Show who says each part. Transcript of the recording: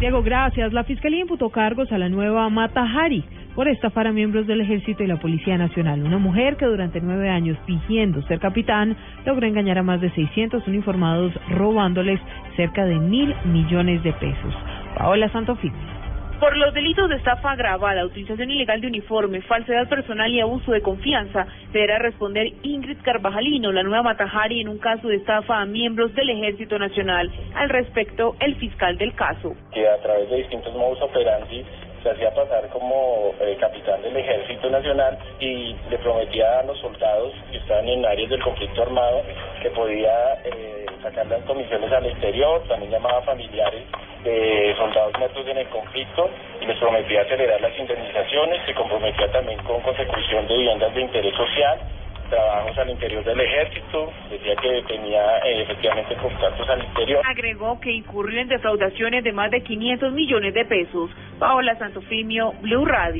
Speaker 1: Diego, gracias. La Fiscalía imputó cargos a la nueva Mata Hari por estafar a miembros del Ejército y la Policía Nacional. Una mujer que durante nueve años, fingiendo ser capitán, logró engañar a más de 600 uniformados, robándoles cerca de mil millones de pesos. Paola Santofimio.
Speaker 2: Por los delitos de estafa agravada, utilización ilegal de uniforme, falsedad personal y abuso de confianza, deberá responder Ingrid Carvajalino, la nueva Matajari, en un caso de estafa a miembros del Ejército Nacional. Al respecto, el fiscal del caso.
Speaker 3: Que a través de distintos modos operandi se hacía pasar como eh, capitán del Ejército Nacional y le prometía a los soldados que estaban en áreas del conflicto armado que podía eh, sacar las comisiones al exterior, también llamaba a familiares de soldados muertos en el conflicto y les prometía acelerar las indemnizaciones, se comprometía también con consecución de viviendas de interés social, trabajos al interior del ejército, decía que tenía eh, efectivamente contactos al interior.
Speaker 2: Agregó que incurrió en defraudaciones de más de 500 millones de pesos. Paola Santofimio, Blue Radio.